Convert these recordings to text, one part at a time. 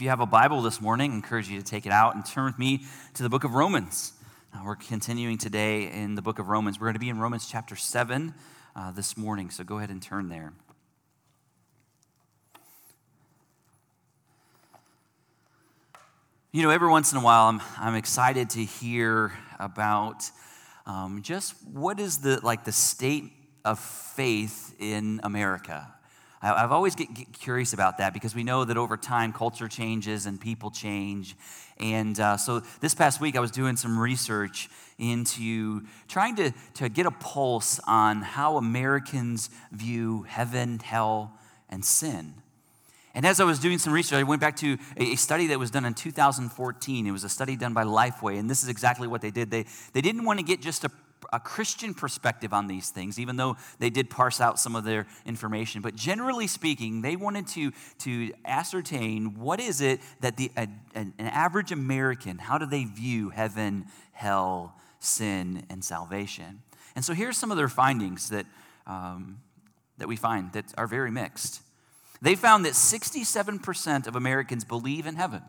If you have a Bible this morning, I encourage you to take it out and turn with me to the book of Romans. Uh, we're continuing today in the book of Romans. We're going to be in Romans chapter 7 uh, this morning, so go ahead and turn there. You know, every once in a while, I'm, I'm excited to hear about um, just what is the like the state of faith in America. I've always get, get, curious about that because we know that over time culture changes and people change. And uh, so this past week I was doing some research into trying to, to get a pulse on how Americans view heaven, hell, and sin. And as I was doing some research, I went back to a study that was done in 2014. It was a study done by Lifeway, and this is exactly what they did. They, they didn't want to get just a a Christian perspective on these things, even though they did parse out some of their information. But generally speaking, they wanted to, to ascertain what is it that the, a, an average American, how do they view heaven, hell, sin, and salvation? And so here's some of their findings that, um, that we find that are very mixed. They found that 67% of Americans believe in heaven.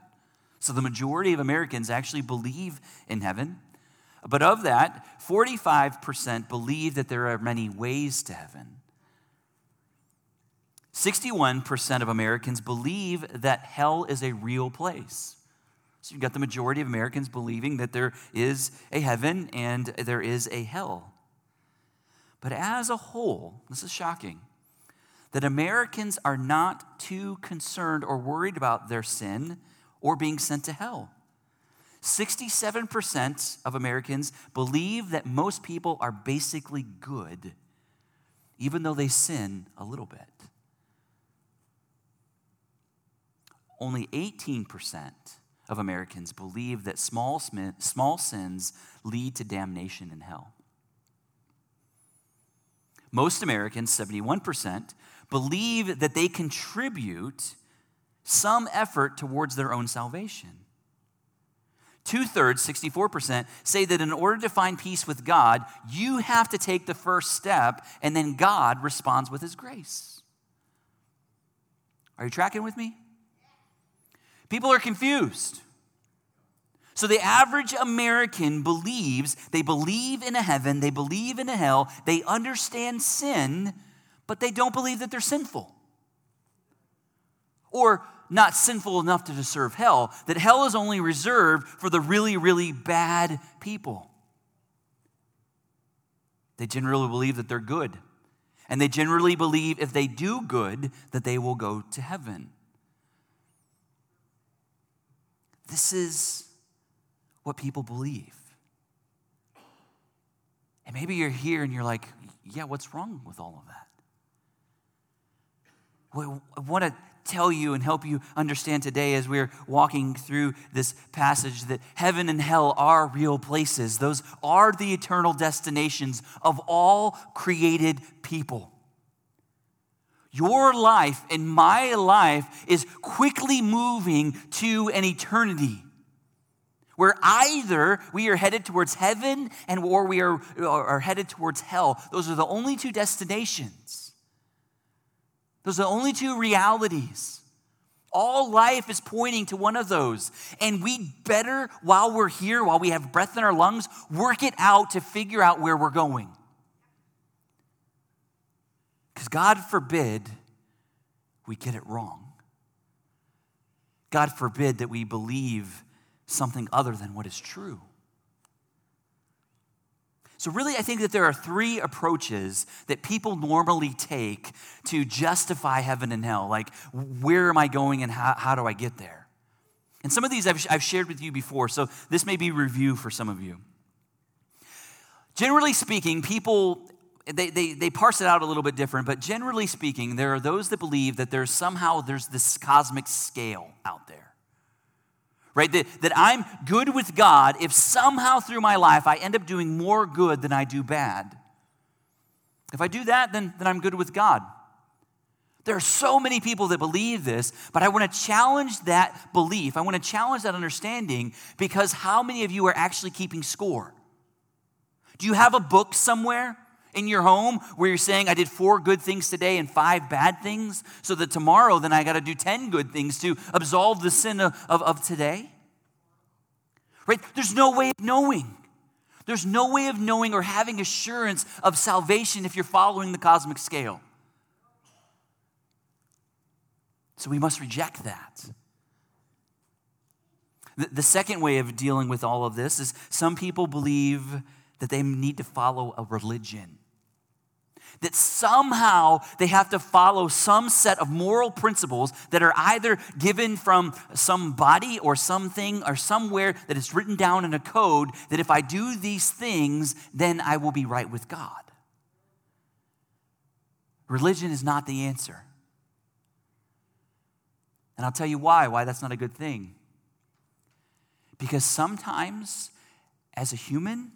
So the majority of Americans actually believe in heaven. But of that, 45% believe that there are many ways to heaven. 61% of Americans believe that hell is a real place. So you've got the majority of Americans believing that there is a heaven and there is a hell. But as a whole, this is shocking, that Americans are not too concerned or worried about their sin or being sent to hell. 67% of Americans believe that most people are basically good, even though they sin a little bit. Only 18% of Americans believe that small, small sins lead to damnation in hell. Most Americans, 71%, believe that they contribute some effort towards their own salvation. Two thirds, 64%, say that in order to find peace with God, you have to take the first step, and then God responds with His grace. Are you tracking with me? People are confused. So the average American believes, they believe in a heaven, they believe in a hell, they understand sin, but they don't believe that they're sinful. Or not sinful enough to deserve hell, that hell is only reserved for the really, really bad people. They generally believe that they're good. And they generally believe if they do good, that they will go to heaven. This is what people believe. And maybe you're here and you're like, yeah, what's wrong with all of that? Want to tell you and help you understand today as we're walking through this passage that heaven and hell are real places. Those are the eternal destinations of all created people. Your life and my life is quickly moving to an eternity where either we are headed towards heaven and or we are, are headed towards hell. Those are the only two destinations. Those are the only two realities. All life is pointing to one of those. And we better, while we're here, while we have breath in our lungs, work it out to figure out where we're going. Because God forbid we get it wrong. God forbid that we believe something other than what is true. So, really, I think that there are three approaches that people normally take to justify heaven and hell. Like, where am I going and how, how do I get there? And some of these I've, I've shared with you before, so this may be review for some of you. Generally speaking, people they, they, they parse it out a little bit different, but generally speaking, there are those that believe that there's somehow there's this cosmic scale out there. Right? That, that I'm good with God if somehow through my life I end up doing more good than I do bad. If I do that, then, then I'm good with God. There are so many people that believe this, but I want to challenge that belief. I want to challenge that understanding because how many of you are actually keeping score? Do you have a book somewhere in your home where you're saying, I did four good things today and five bad things, so that tomorrow then I got to do 10 good things to absolve the sin of, of, of today? Right? There's no way of knowing. There's no way of knowing or having assurance of salvation if you're following the cosmic scale. So we must reject that. The second way of dealing with all of this is some people believe that they need to follow a religion. That somehow they have to follow some set of moral principles that are either given from somebody or something or somewhere that is written down in a code that if I do these things, then I will be right with God. Religion is not the answer. And I'll tell you why, why that's not a good thing. Because sometimes, as a human,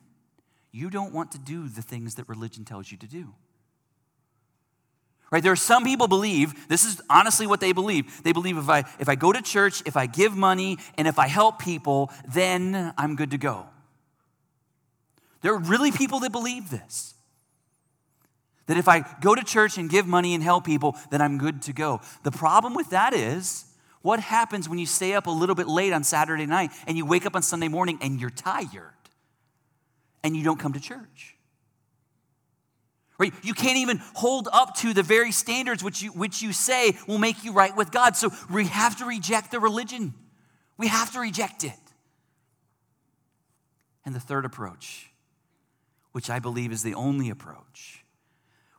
you don't want to do the things that religion tells you to do. Right? There are some people believe, this is honestly what they believe. They believe if I if I go to church, if I give money, and if I help people, then I'm good to go. There are really people that believe this. That if I go to church and give money and help people, then I'm good to go. The problem with that is what happens when you stay up a little bit late on Saturday night and you wake up on Sunday morning and you're tired and you don't come to church? Right? You can't even hold up to the very standards which you, which you say will make you right with God. So we have to reject the religion. We have to reject it. And the third approach, which I believe is the only approach,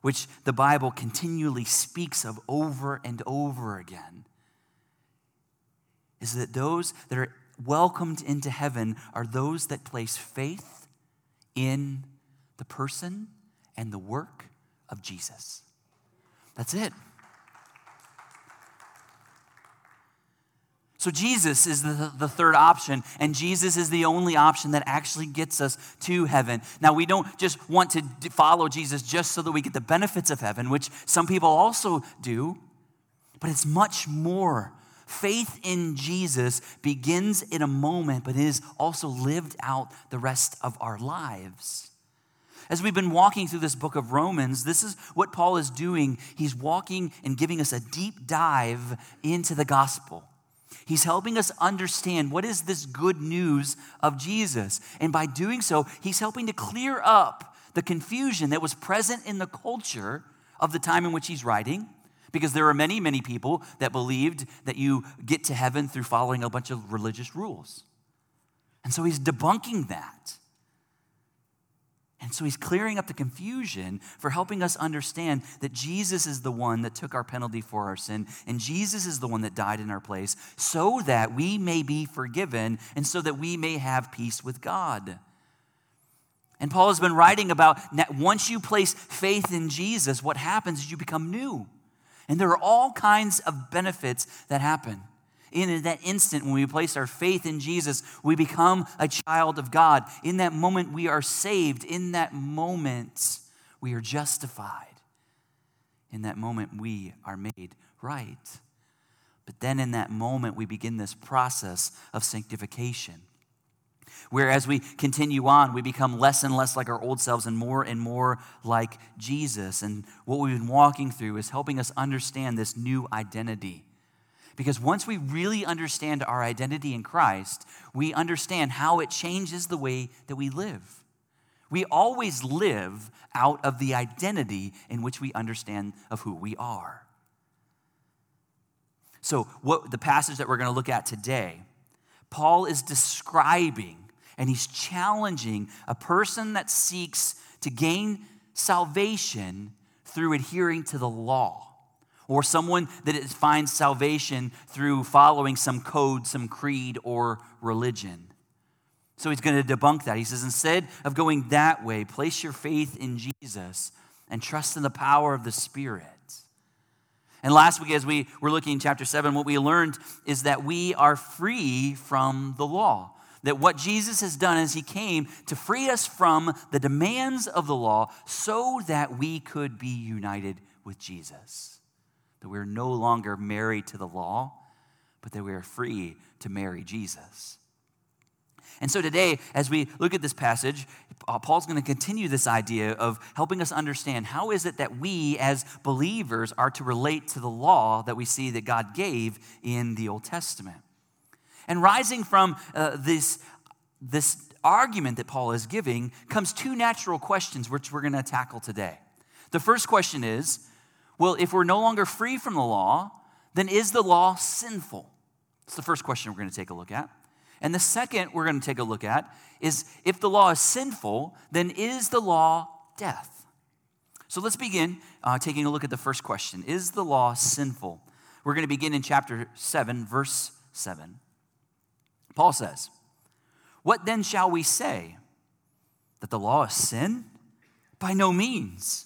which the Bible continually speaks of over and over again, is that those that are welcomed into heaven are those that place faith in the person and the work of Jesus. That's it. So, Jesus is the, the third option, and Jesus is the only option that actually gets us to heaven. Now, we don't just want to follow Jesus just so that we get the benefits of heaven, which some people also do, but it's much more Faith in Jesus begins in a moment, but is also lived out the rest of our lives. As we've been walking through this book of Romans, this is what Paul is doing. He's walking and giving us a deep dive into the gospel. He's helping us understand what is this good news of Jesus. And by doing so, he's helping to clear up the confusion that was present in the culture of the time in which he's writing because there are many, many people that believed that you get to heaven through following a bunch of religious rules. And so he's debunking that. And so he's clearing up the confusion for helping us understand that Jesus is the one that took our penalty for our sin, and Jesus is the one that died in our place, so that we may be forgiven and so that we may have peace with God. And Paul has been writing about once you place faith in Jesus, what happens is you become new. And there are all kinds of benefits that happen. In that instant, when we place our faith in Jesus, we become a child of God. In that moment, we are saved. In that moment, we are justified. In that moment, we are made right. But then in that moment, we begin this process of sanctification. Where as we continue on, we become less and less like our old selves and more and more like Jesus. And what we've been walking through is helping us understand this new identity. Because once we really understand our identity in Christ, we understand how it changes the way that we live. We always live out of the identity in which we understand of who we are. So, what the passage that we're going to look at today, Paul is describing and he's challenging a person that seeks to gain salvation through adhering to the law or someone that finds salvation through following some code, some creed, or religion. So he's going to debunk that. He says, instead of going that way, place your faith in Jesus and trust in the power of the Spirit. And last week, as we were looking in chapter 7, what we learned is that we are free from the law. That what Jesus has done is he came to free us from the demands of the law so that we could be united with Jesus. That we're no longer married to the law, but that we are free to marry Jesus. And so today, as we look at this passage, uh, Paul's going to continue this idea of helping us understand how is it that we as believers are to relate to the law that we see that God gave in the Old Testament. And rising from uh, this, this argument that Paul is giving comes two natural questions which we're going to tackle today. The first question is well, if we're no longer free from the law, then is the law sinful? It's the first question we're going to take a look at. And the second we're going to take a look at is if the law is sinful, then is the law death? So let's begin uh, taking a look at the first question Is the law sinful? We're going to begin in chapter 7, verse 7. Paul says, What then shall we say? That the law is sin? By no means.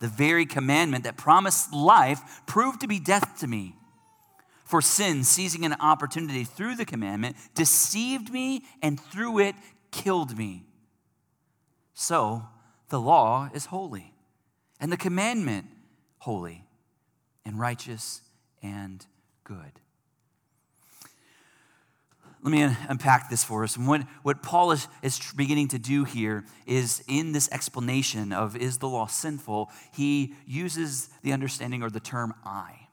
The very commandment that promised life proved to be death to me. For sin, seizing an opportunity through the commandment, deceived me and through it killed me. So the law is holy, and the commandment holy, and righteous and good. Let me unpack this for us. And what, what Paul is, is beginning to do here is in this explanation of is the law sinful, he uses the understanding or the term I.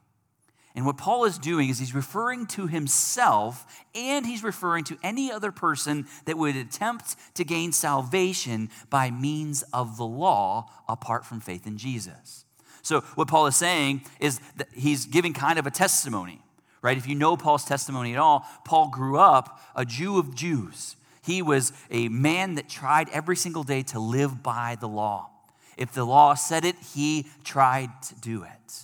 And what Paul is doing is he's referring to himself and he's referring to any other person that would attempt to gain salvation by means of the law apart from faith in Jesus. So, what Paul is saying is that he's giving kind of a testimony, right? If you know Paul's testimony at all, Paul grew up a Jew of Jews. He was a man that tried every single day to live by the law. If the law said it, he tried to do it.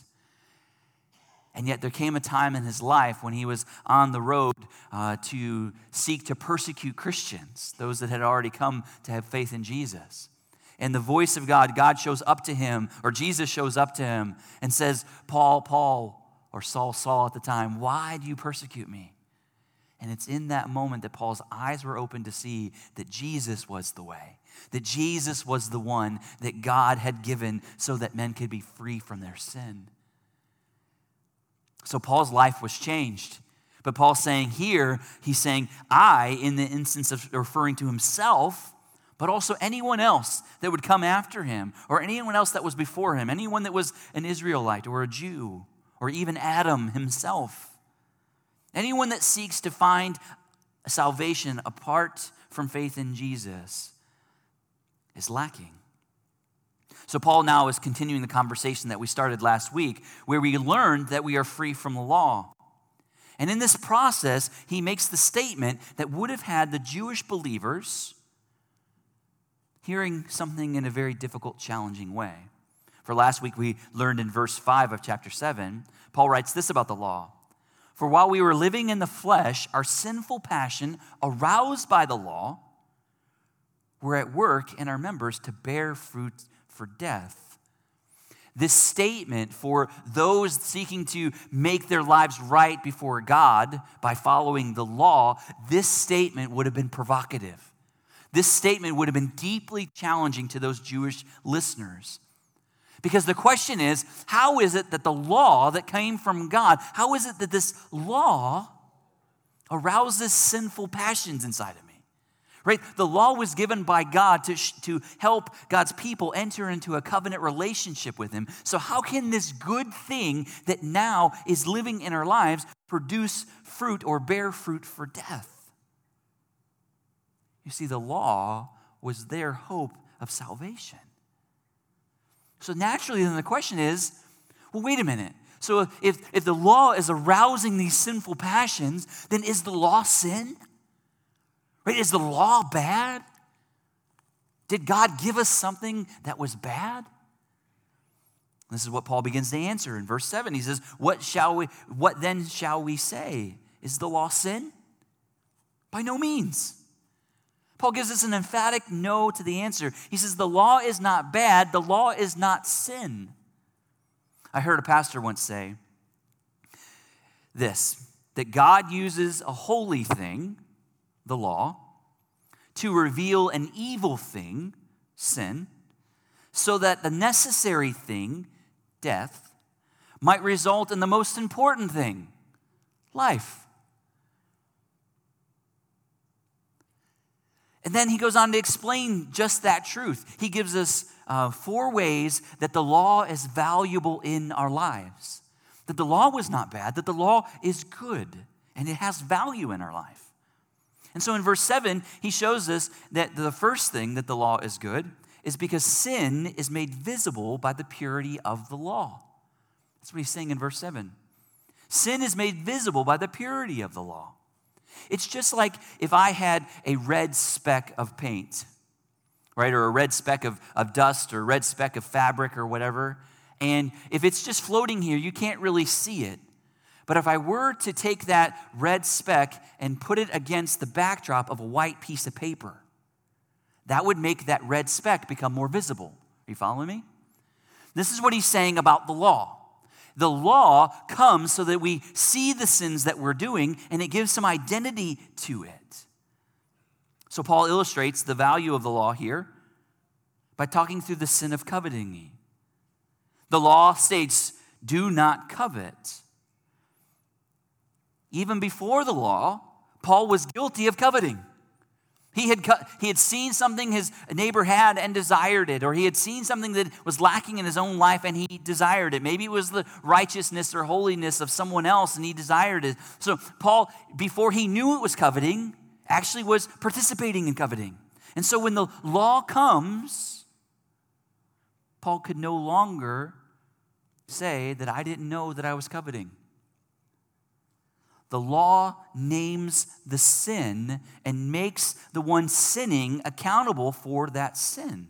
And yet, there came a time in his life when he was on the road uh, to seek to persecute Christians, those that had already come to have faith in Jesus. And the voice of God, God shows up to him, or Jesus shows up to him and says, Paul, Paul, or Saul, Saul at the time, why do you persecute me? And it's in that moment that Paul's eyes were open to see that Jesus was the way, that Jesus was the one that God had given so that men could be free from their sin. So Paul's life was changed. But Paul's saying here, he's saying, I, in the instance of referring to himself, but also anyone else that would come after him, or anyone else that was before him, anyone that was an Israelite or a Jew, or even Adam himself. Anyone that seeks to find salvation apart from faith in Jesus is lacking. So, Paul now is continuing the conversation that we started last week, where we learned that we are free from the law. And in this process, he makes the statement that would have had the Jewish believers hearing something in a very difficult, challenging way. For last week, we learned in verse 5 of chapter 7, Paul writes this about the law For while we were living in the flesh, our sinful passion, aroused by the law, were at work in our members to bear fruit for death. This statement for those seeking to make their lives right before God by following the law, this statement would have been provocative. This statement would have been deeply challenging to those Jewish listeners. Because the question is how is it that the law that came from God, how is it that this law arouses sinful passions inside of me? right? The law was given by God to, to help God's people enter into a covenant relationship with Him. So, how can this good thing that now is living in our lives produce fruit or bear fruit for death? You see, the law was their hope of salvation. So, naturally, then the question is Well, wait a minute. So if, if the law is arousing these sinful passions, then is the law sin? Right? Is the law bad? Did God give us something that was bad? This is what Paul begins to answer in verse 7. He says, What shall we what then shall we say? Is the law sin? By no means. Paul gives us an emphatic no to the answer. He says, The law is not bad, the law is not sin. I heard a pastor once say this that God uses a holy thing, the law, to reveal an evil thing, sin, so that the necessary thing, death, might result in the most important thing, life. And then he goes on to explain just that truth. He gives us uh, four ways that the law is valuable in our lives. That the law was not bad, that the law is good, and it has value in our life. And so in verse 7, he shows us that the first thing that the law is good is because sin is made visible by the purity of the law. That's what he's saying in verse 7. Sin is made visible by the purity of the law. It's just like if I had a red speck of paint, right, or a red speck of, of dust or a red speck of fabric or whatever, and if it's just floating here, you can't really see it. But if I were to take that red speck and put it against the backdrop of a white piece of paper, that would make that red speck become more visible. Are you following me? This is what he's saying about the law. The law comes so that we see the sins that we're doing and it gives some identity to it. So, Paul illustrates the value of the law here by talking through the sin of coveting. The law states, do not covet. Even before the law, Paul was guilty of coveting. He had, he had seen something his neighbor had and desired it, or he had seen something that was lacking in his own life and he desired it. Maybe it was the righteousness or holiness of someone else and he desired it. So, Paul, before he knew it was coveting, actually was participating in coveting. And so, when the law comes, Paul could no longer say that I didn't know that I was coveting. The law names the sin and makes the one sinning accountable for that sin.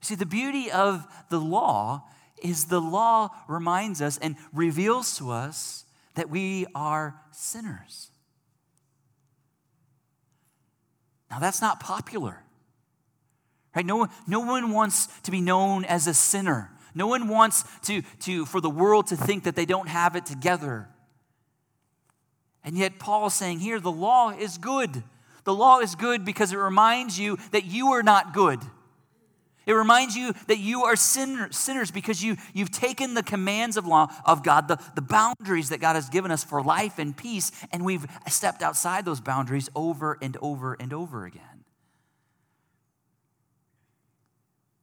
See, the beauty of the law is the law reminds us and reveals to us that we are sinners. Now, that's not popular. Right? No one, no one wants to be known as a sinner. No one wants to, to, for the world to think that they don't have it together. And yet, Paul is saying here the law is good. The law is good because it reminds you that you are not good. It reminds you that you are sinner, sinners because you, you've taken the commands of law of God, the, the boundaries that God has given us for life and peace, and we've stepped outside those boundaries over and over and over again.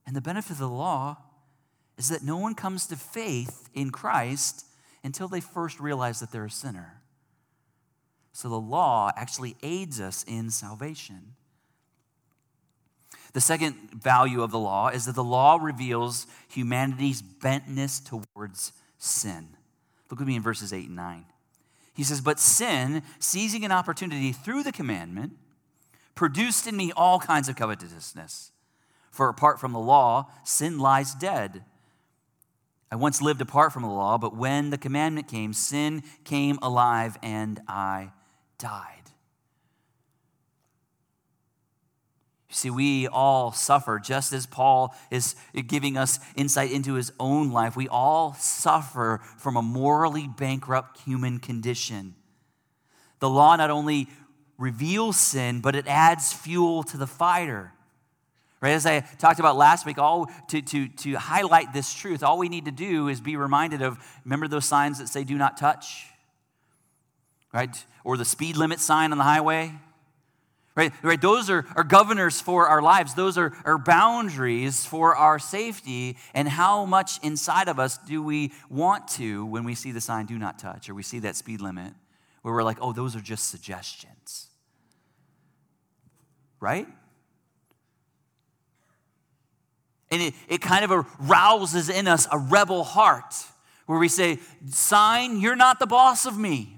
And the benefit of the law is that no one comes to faith in Christ until they first realize that they're a sinner. So the law actually aids us in salvation. The second value of the law is that the law reveals humanity's bentness towards sin. Look with me in verses 8 and 9. He says, But sin, seizing an opportunity through the commandment, produced in me all kinds of covetousness. For apart from the law, sin lies dead. I once lived apart from the law, but when the commandment came, sin came alive and I died. You see, we all suffer, just as Paul is giving us insight into his own life. We all suffer from a morally bankrupt human condition. The law not only reveals sin, but it adds fuel to the fire. Right, as I talked about last week, all to, to, to highlight this truth, all we need to do is be reminded of remember those signs that say do not touch? Right? Or the speed limit sign on the highway. Right, right? Those are, are governors for our lives. Those are, are boundaries for our safety. And how much inside of us do we want to when we see the sign, do not touch, or we see that speed limit, where we're like, oh, those are just suggestions. Right? And it, it kind of arouses in us a rebel heart where we say, Sign, you're not the boss of me.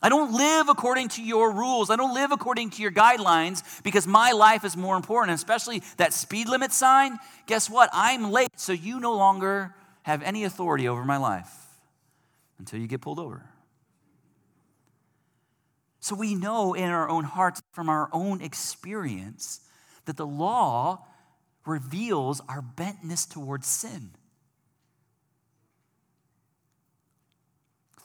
I don't live according to your rules. I don't live according to your guidelines because my life is more important, especially that speed limit sign. Guess what? I'm late, so you no longer have any authority over my life until you get pulled over. So we know in our own hearts from our own experience that the law reveals our bentness towards sin.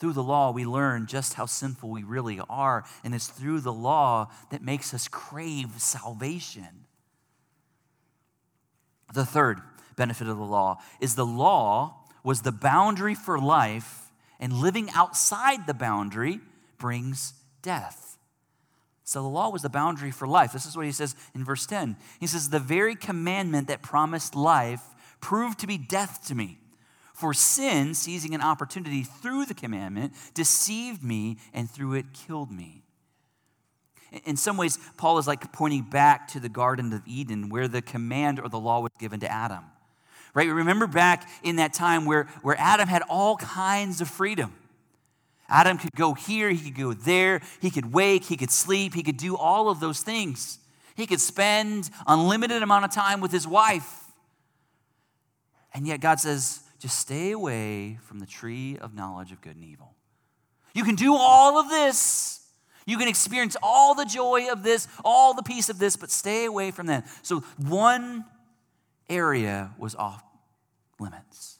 Through the law, we learn just how sinful we really are, and it's through the law that makes us crave salvation. The third benefit of the law is the law was the boundary for life, and living outside the boundary brings death. So the law was the boundary for life. This is what he says in verse 10. He says, The very commandment that promised life proved to be death to me. For sin, seizing an opportunity through the commandment, deceived me and through it killed me. In some ways, Paul is like pointing back to the Garden of Eden where the command or the law was given to Adam. Right? Remember back in that time where, where Adam had all kinds of freedom. Adam could go here, he could go there, he could wake, he could sleep, he could do all of those things. He could spend unlimited amount of time with his wife. And yet God says, just stay away from the tree of knowledge of good and evil. You can do all of this. You can experience all the joy of this, all the peace of this, but stay away from that. So, one area was off limits.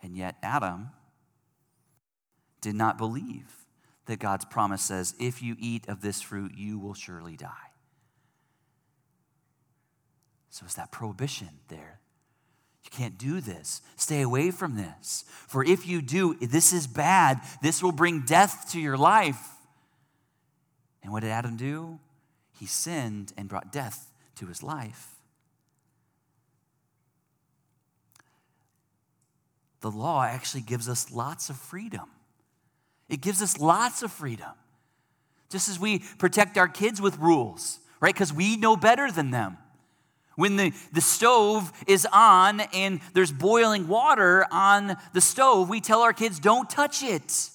And yet, Adam did not believe that God's promise says, if you eat of this fruit, you will surely die. So, it's that prohibition there you can't do this. Stay away from this. For if you do, this is bad. This will bring death to your life. And what did Adam do? He sinned and brought death to his life. The law actually gives us lots of freedom. It gives us lots of freedom. Just as we protect our kids with rules, right? Because we know better than them. When the, the stove is on and there's boiling water on the stove, we tell our kids, don't touch it.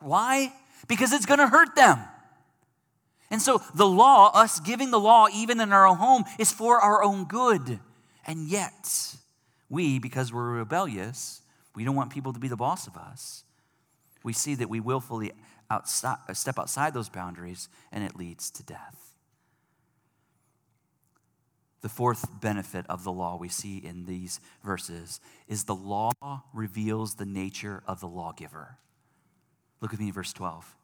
Why? Because it's going to hurt them. And so the law, us giving the law even in our own home, is for our own good. And yet, we, because we're rebellious, we don't want people to be the boss of us. We see that we willfully outside, step outside those boundaries, and it leads to death. The fourth benefit of the law we see in these verses is the law reveals the nature of the lawgiver. Look at me in verse 12.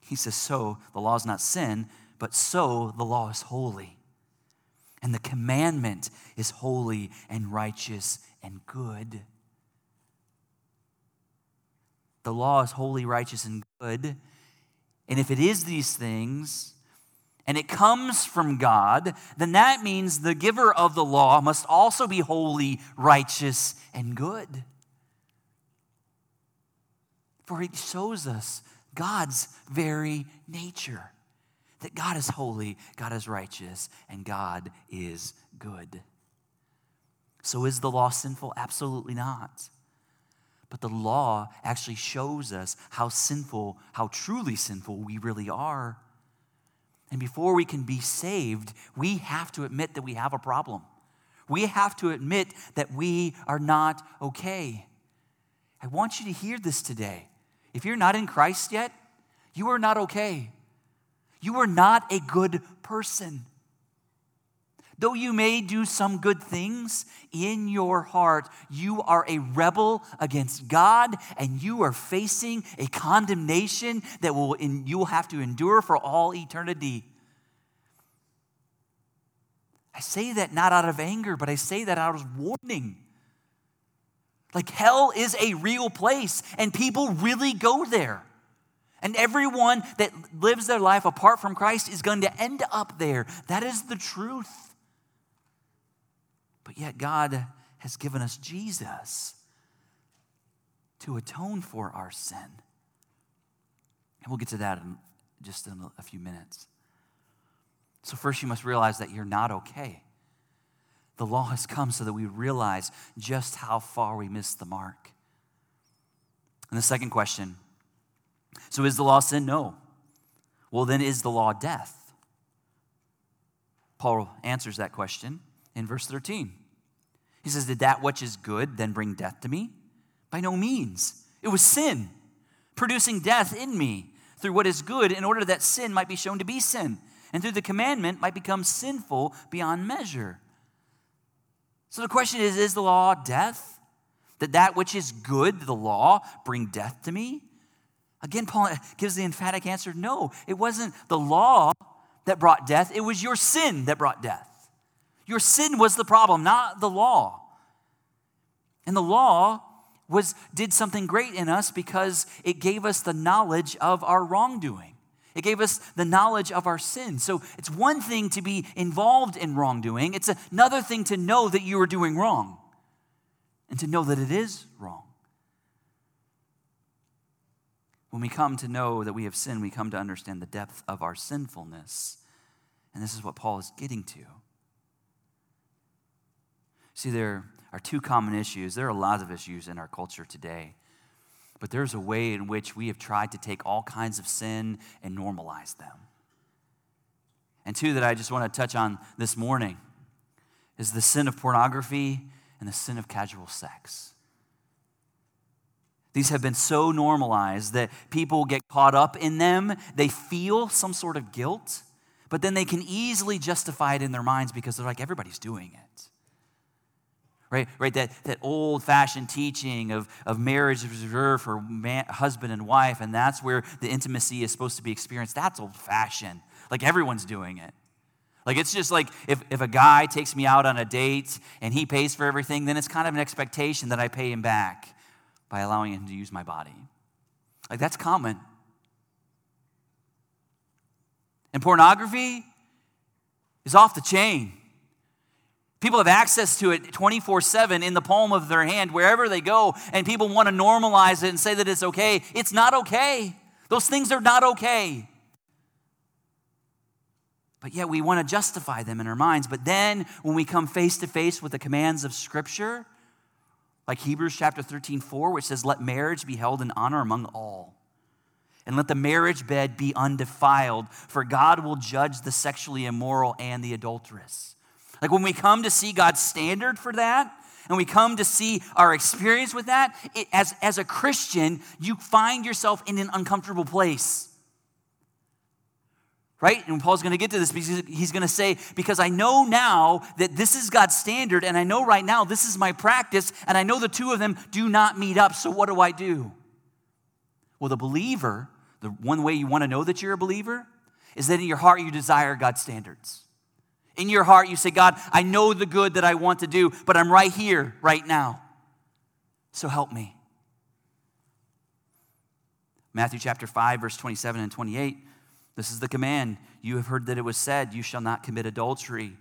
He says, So the law is not sin, but so the law is holy. And the commandment is holy and righteous and good. The law is holy, righteous, and good. And if it is these things, and it comes from God, then that means the giver of the law must also be holy, righteous, and good. For it shows us God's very nature that God is holy, God is righteous, and God is good. So is the law sinful? Absolutely not. But the law actually shows us how sinful, how truly sinful we really are. And before we can be saved, we have to admit that we have a problem. We have to admit that we are not okay. I want you to hear this today. If you're not in Christ yet, you are not okay. You are not a good person. Though you may do some good things, in your heart, you are a rebel against God and you are facing a condemnation that will in, you will have to endure for all eternity. I say that not out of anger, but I say that out of warning. Like hell is a real place and people really go there. And everyone that lives their life apart from Christ is going to end up there. That is the truth. But yet, God has given us Jesus to atone for our sin. And we'll get to that in just in a few minutes. So, first, you must realize that you're not okay. The law has come so that we realize just how far we missed the mark. And the second question so is the law sin? No. Well, then is the law death? Paul answers that question in verse 13. He says, Did that which is good then bring death to me? By no means. It was sin, producing death in me through what is good, in order that sin might be shown to be sin, and through the commandment might become sinful beyond measure. So the question is Is the law death? That that which is good, the law, bring death to me? Again, Paul gives the emphatic answer no, it wasn't the law that brought death, it was your sin that brought death. Your sin was the problem, not the law. And the law was did something great in us because it gave us the knowledge of our wrongdoing. It gave us the knowledge of our sin. So it's one thing to be involved in wrongdoing, it's another thing to know that you are doing wrong and to know that it is wrong. When we come to know that we have sinned, we come to understand the depth of our sinfulness. And this is what Paul is getting to. See, there are two common issues. There are lots of issues in our culture today. But there's a way in which we have tried to take all kinds of sin and normalize them. And two that I just want to touch on this morning is the sin of pornography and the sin of casual sex. These have been so normalized that people get caught up in them. They feel some sort of guilt, but then they can easily justify it in their minds because they're like, everybody's doing it right? Right, that, that old fashioned teaching of, of marriage reserved for man, husband and wife, and that's where the intimacy is supposed to be experienced. That's old fashioned. Like everyone's doing it. Like it's just like if, if a guy takes me out on a date and he pays for everything, then it's kind of an expectation that I pay him back by allowing him to use my body. Like that's common. And pornography is off the chain. People have access to it 24 7 in the palm of their hand wherever they go, and people want to normalize it and say that it's okay. It's not okay. Those things are not okay. But yet we want to justify them in our minds. But then when we come face to face with the commands of Scripture, like Hebrews chapter 13, 4, which says, Let marriage be held in honor among all. And let the marriage bed be undefiled, for God will judge the sexually immoral and the adulteress. Like when we come to see God's standard for that, and we come to see our experience with that, it, as, as a Christian, you find yourself in an uncomfortable place. Right? And Paul's going to get to this because he's going to say, Because I know now that this is God's standard, and I know right now this is my practice, and I know the two of them do not meet up, so what do I do? Well, the believer, the one way you want to know that you're a believer is that in your heart you desire God's standards. In your heart, you say, God, I know the good that I want to do, but I'm right here, right now. So help me. Matthew chapter 5, verse 27 and 28. This is the command. You have heard that it was said, You shall not commit adultery.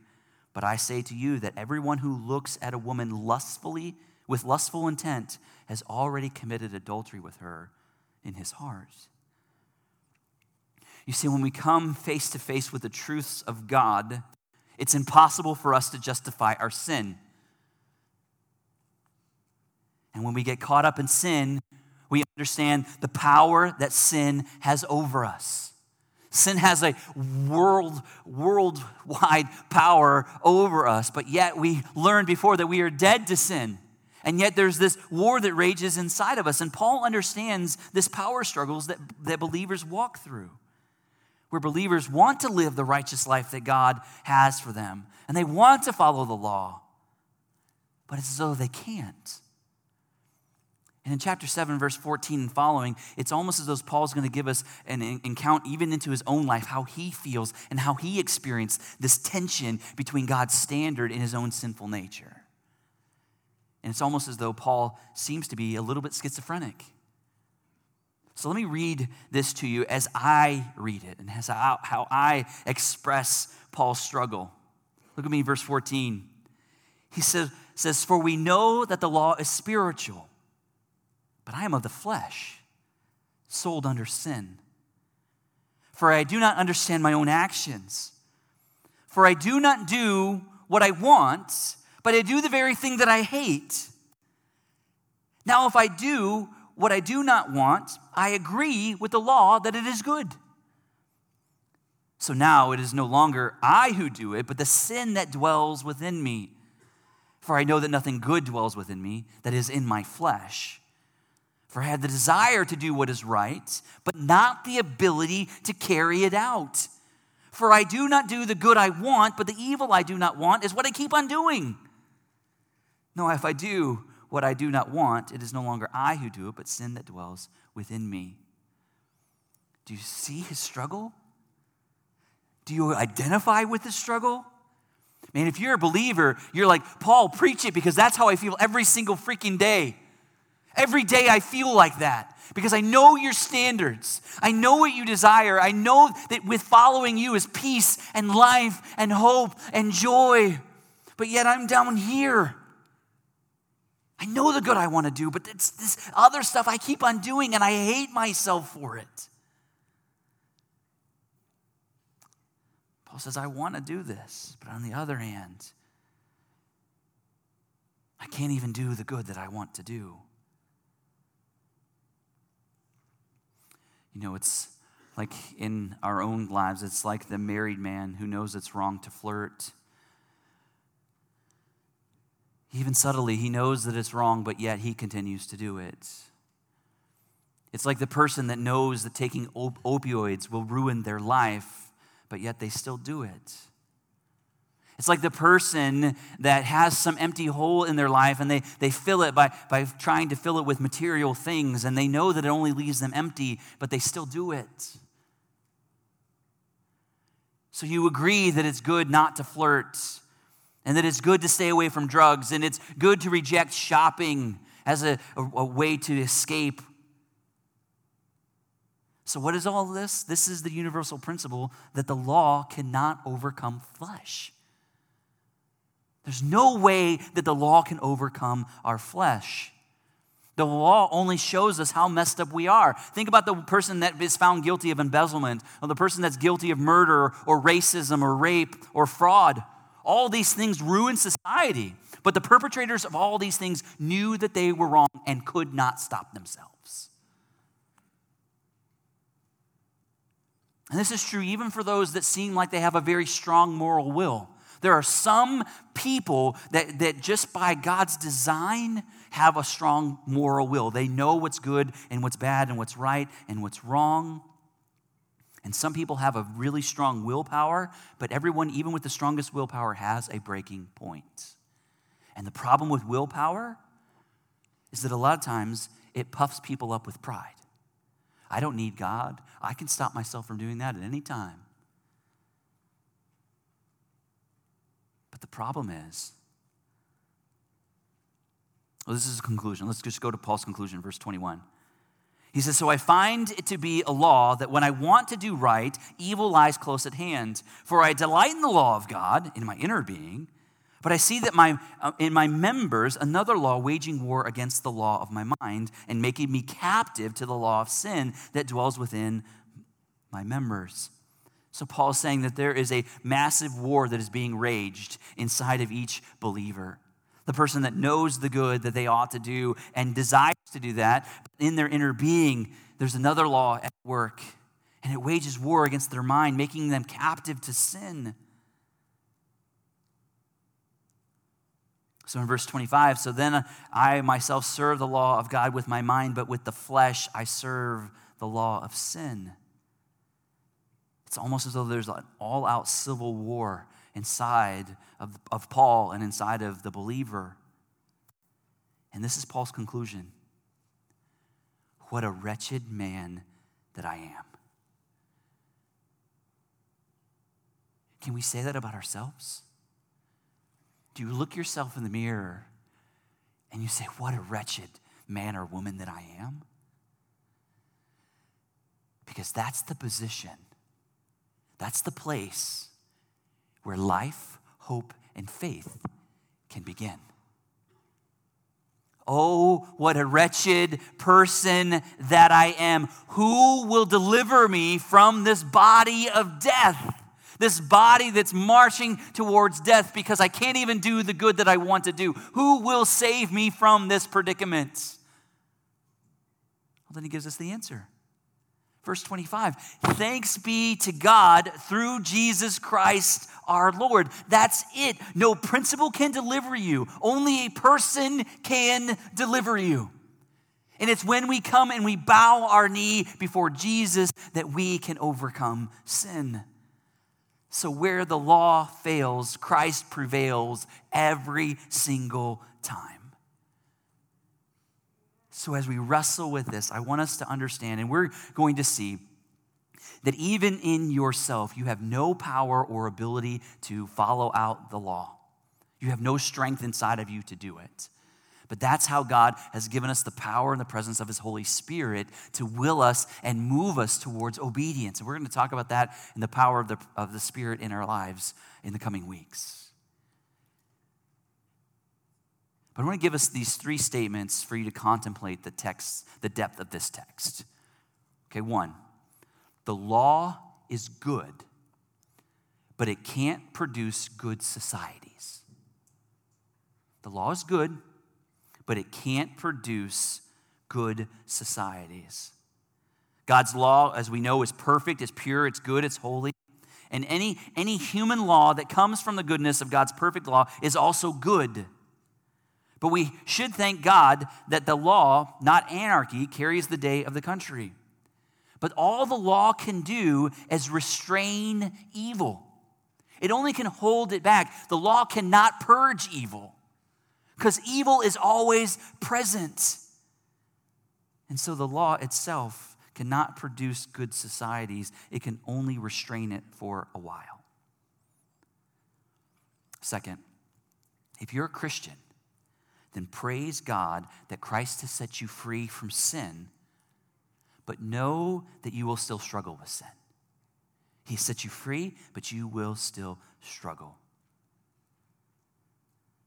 But I say to you that everyone who looks at a woman lustfully, with lustful intent, has already committed adultery with her in his heart. You see, when we come face to face with the truths of God, it's impossible for us to justify our sin. And when we get caught up in sin, we understand the power that sin has over us. Sin has a world, worldwide power over us, but yet we learned before that we are dead to sin. And yet there's this war that rages inside of us. And Paul understands this power struggles that, that believers walk through where believers want to live the righteous life that God has for them and they want to follow the law, but it's as though they can't. And in chapter 7, verse 14 and following, it's almost as though Paul's going to give us an account even into his own life, how he feels and how he experienced this tension between God's standard and his own sinful nature. And it's almost as though Paul seems to be a little bit schizophrenic. So let me read this to you as I read it and as how I express Paul's struggle. Look at me, verse 14. He says, says, For we know that the law is spiritual, but I am of the flesh, sold under sin. For I do not understand my own actions. For I do not do what I want, but I do the very thing that I hate. Now, if I do what I do not want, I agree with the law that it is good. So now it is no longer I who do it, but the sin that dwells within me. For I know that nothing good dwells within me, that is in my flesh. For I have the desire to do what is right, but not the ability to carry it out. For I do not do the good I want, but the evil I do not want is what I keep on doing. No, if I do what I do not want, it is no longer I who do it, but sin that dwells within me. Do you see his struggle? Do you identify with his struggle? Man, if you're a believer, you're like, Paul, preach it because that's how I feel every single freaking day. Every day I feel like that because I know your standards. I know what you desire. I know that with following you is peace and life and hope and joy. But yet I'm down here. I know the good I want to do, but it's this other stuff I keep on doing and I hate myself for it. Paul says, I want to do this, but on the other hand, I can't even do the good that I want to do. You know, it's like in our own lives, it's like the married man who knows it's wrong to flirt even subtly, he knows that it's wrong, but yet he continues to do it. It's like the person that knows that taking op- opioids will ruin their life, but yet they still do it. It's like the person that has some empty hole in their life and they, they fill it by, by trying to fill it with material things, and they know that it only leaves them empty, but they still do it. So you agree that it's good not to flirt and that it's good to stay away from drugs, and it's good to reject shopping as a, a, a way to escape. So, what is all this? This is the universal principle that the law cannot overcome flesh. There's no way that the law can overcome our flesh. The law only shows us how messed up we are. Think about the person that is found guilty of embezzlement, or the person that's guilty of murder, or racism, or rape, or fraud. All these things ruin society. But the perpetrators of all these things knew that they were wrong and could not stop themselves. And this is true even for those that seem like they have a very strong moral will. There are some people that, that just by God's design have a strong moral will. They know what's good and what's bad and what's right and what's wrong. And some people have a really strong willpower, but everyone, even with the strongest willpower, has a breaking point. And the problem with willpower is that a lot of times it puffs people up with pride. I don't need God. I can stop myself from doing that at any time. But the problem is, well, this is a conclusion. Let's just go to Paul's conclusion, verse 21. He says, So I find it to be a law that when I want to do right, evil lies close at hand. For I delight in the law of God in my inner being, but I see that my, uh, in my members another law waging war against the law of my mind and making me captive to the law of sin that dwells within my members. So Paul is saying that there is a massive war that is being raged inside of each believer the person that knows the good that they ought to do and desires to do that. But in their inner being, there's another law at work, and it wages war against their mind, making them captive to sin. So in verse 25, so then I myself serve the law of God with my mind, but with the flesh I serve the law of sin. It's almost as though there's an all out civil war inside of, of Paul and inside of the believer. And this is Paul's conclusion What a wretched man that I am. Can we say that about ourselves? Do you look yourself in the mirror and you say, What a wretched man or woman that I am? Because that's the position, that's the place where life, hope, and faith can begin. Oh, what a wretched person that I am. Who will deliver me from this body of death? This body that's marching towards death because I can't even do the good that I want to do. Who will save me from this predicament? Well, then he gives us the answer. Verse 25 Thanks be to God through Jesus Christ our Lord. That's it. No principle can deliver you, only a person can deliver you. And it's when we come and we bow our knee before Jesus that we can overcome sin. So, where the law fails, Christ prevails every single time. So, as we wrestle with this, I want us to understand, and we're going to see that even in yourself, you have no power or ability to follow out the law. You have no strength inside of you to do it. But that's how God has given us the power and the presence of His Holy Spirit to will us and move us towards obedience. And we're going to talk about that and the power of the, of the Spirit in our lives in the coming weeks. But I want to give us these three statements for you to contemplate the text, the depth of this text. Okay, one, the law is good, but it can't produce good societies. The law is good, but it can't produce good societies. God's law, as we know, is perfect, it's pure, it's good, it's holy. And any, any human law that comes from the goodness of God's perfect law is also good. But we should thank God that the law, not anarchy, carries the day of the country. But all the law can do is restrain evil. It only can hold it back. The law cannot purge evil because evil is always present. And so the law itself cannot produce good societies, it can only restrain it for a while. Second, if you're a Christian, then praise God that Christ has set you free from sin, but know that you will still struggle with sin. He set you free, but you will still struggle.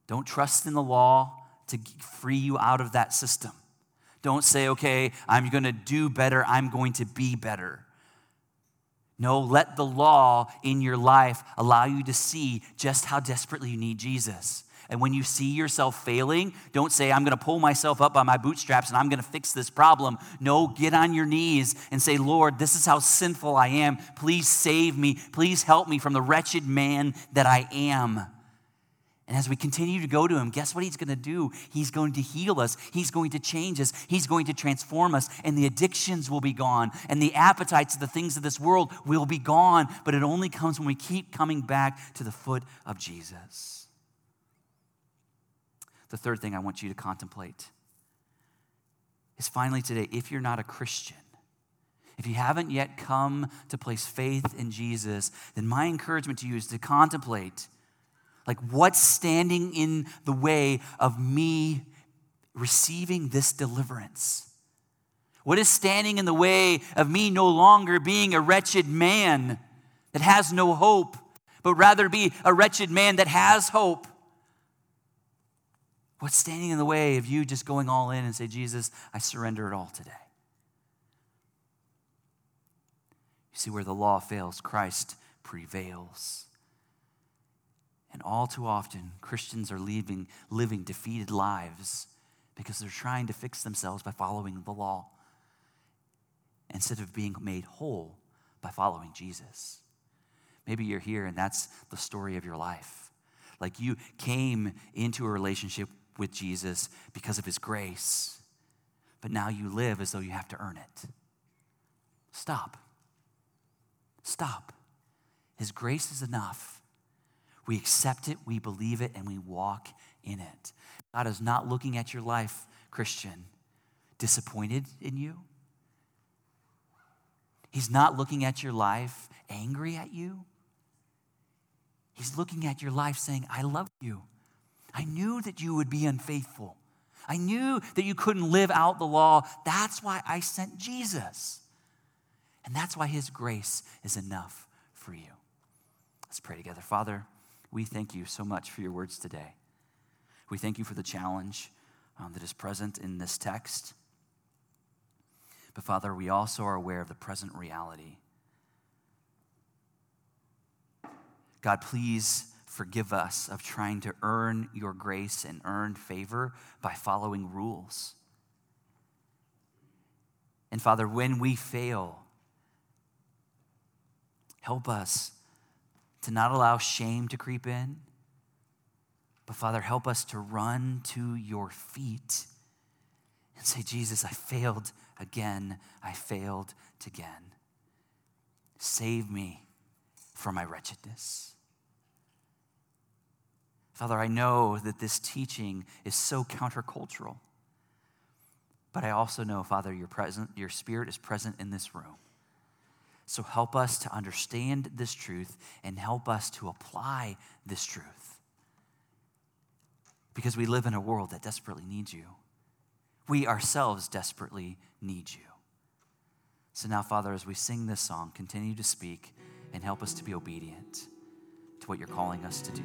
Don't trust in the law to free you out of that system. Don't say, okay, I'm going to do better, I'm going to be better. No, let the law in your life allow you to see just how desperately you need Jesus. And when you see yourself failing, don't say, I'm going to pull myself up by my bootstraps and I'm going to fix this problem. No, get on your knees and say, Lord, this is how sinful I am. Please save me. Please help me from the wretched man that I am. And as we continue to go to Him, guess what He's going to do? He's going to heal us. He's going to change us. He's going to transform us. And the addictions will be gone. And the appetites of the things of this world will be gone. But it only comes when we keep coming back to the foot of Jesus. The third thing I want you to contemplate is finally today, if you're not a Christian, if you haven't yet come to place faith in Jesus, then my encouragement to you is to contemplate like, what's standing in the way of me receiving this deliverance? What is standing in the way of me no longer being a wretched man that has no hope, but rather be a wretched man that has hope? What's standing in the way of you just going all in and say, Jesus, I surrender it all today? You see, where the law fails, Christ prevails. And all too often, Christians are leaving, living defeated lives because they're trying to fix themselves by following the law instead of being made whole by following Jesus. Maybe you're here and that's the story of your life. Like you came into a relationship with Jesus because of his grace, but now you live as though you have to earn it. Stop. Stop. His grace is enough. We accept it, we believe it, and we walk in it. God is not looking at your life, Christian, disappointed in you. He's not looking at your life angry at you. He's looking at your life saying, I love you. I knew that you would be unfaithful. I knew that you couldn't live out the law. That's why I sent Jesus. And that's why his grace is enough for you. Let's pray together. Father, we thank you so much for your words today. We thank you for the challenge um, that is present in this text. But Father, we also are aware of the present reality God, please forgive us of trying to earn your grace and earn favor by following rules. And Father, when we fail, help us to not allow shame to creep in, but Father, help us to run to your feet and say, Jesus, I failed again. I failed again. Save me from my wretchedness. Father, I know that this teaching is so countercultural. But I also know, Father, your, present, your spirit is present in this room. So help us to understand this truth and help us to apply this truth. Because we live in a world that desperately needs you. We ourselves desperately need you. So now, Father, as we sing this song, continue to speak and help us to be obedient to what you're calling us to do.